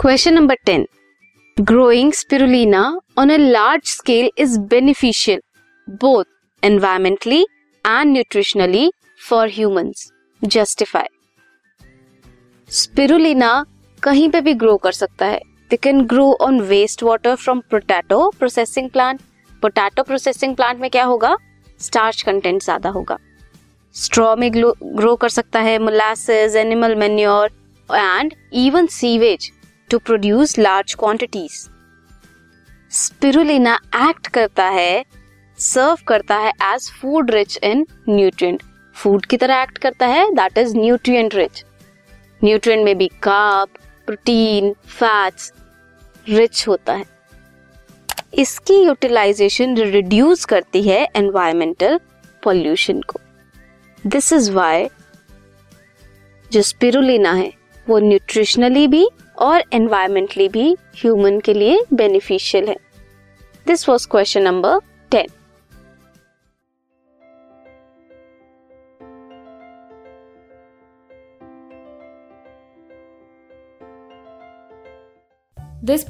Question number ten growing spirulina on a large scale is beneficial both environmentally and nutritionally for humans justify spirulina कहीं पे भी grow कर सकता है। They can grow on waste water from potato processing plant potato processing plant में क्या होगा? Starch content ज़्यादा होगा। स्ट्रॉ में ग्रो कर सकता है molasses animal manure and even sewage to produce large quantities spirulina act करता है सर्व करता है as food rich in nutrient food की तरह एक्ट करता है that is nutrient rich nutrient में भी कार्ब प्रोटीन फैट्स रिच होता है. इसकी यूटिलाइजेशन रिड्यूस करती है एनवायरमेंटल पॉल्यूशन को. दिस इज़ वाई जो स्पिरुलिना है, वो न्यूट्रिशनली भी और एनवायरमेंटली भी ह्यूमन के लिए बेनिफिशियल है. This was question number ten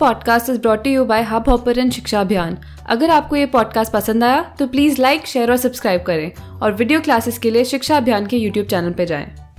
podcast is brought you by hub Shiksha Abhiyan अगर आपको ये पॉडकास्ट पसंद आया तो प्लीज़ लाइक शेयर और सब्सक्राइब करें और वीडियो क्लासेस के लिए शिक्षा अभियान के यूट्यूब चैनल पर जाएँ।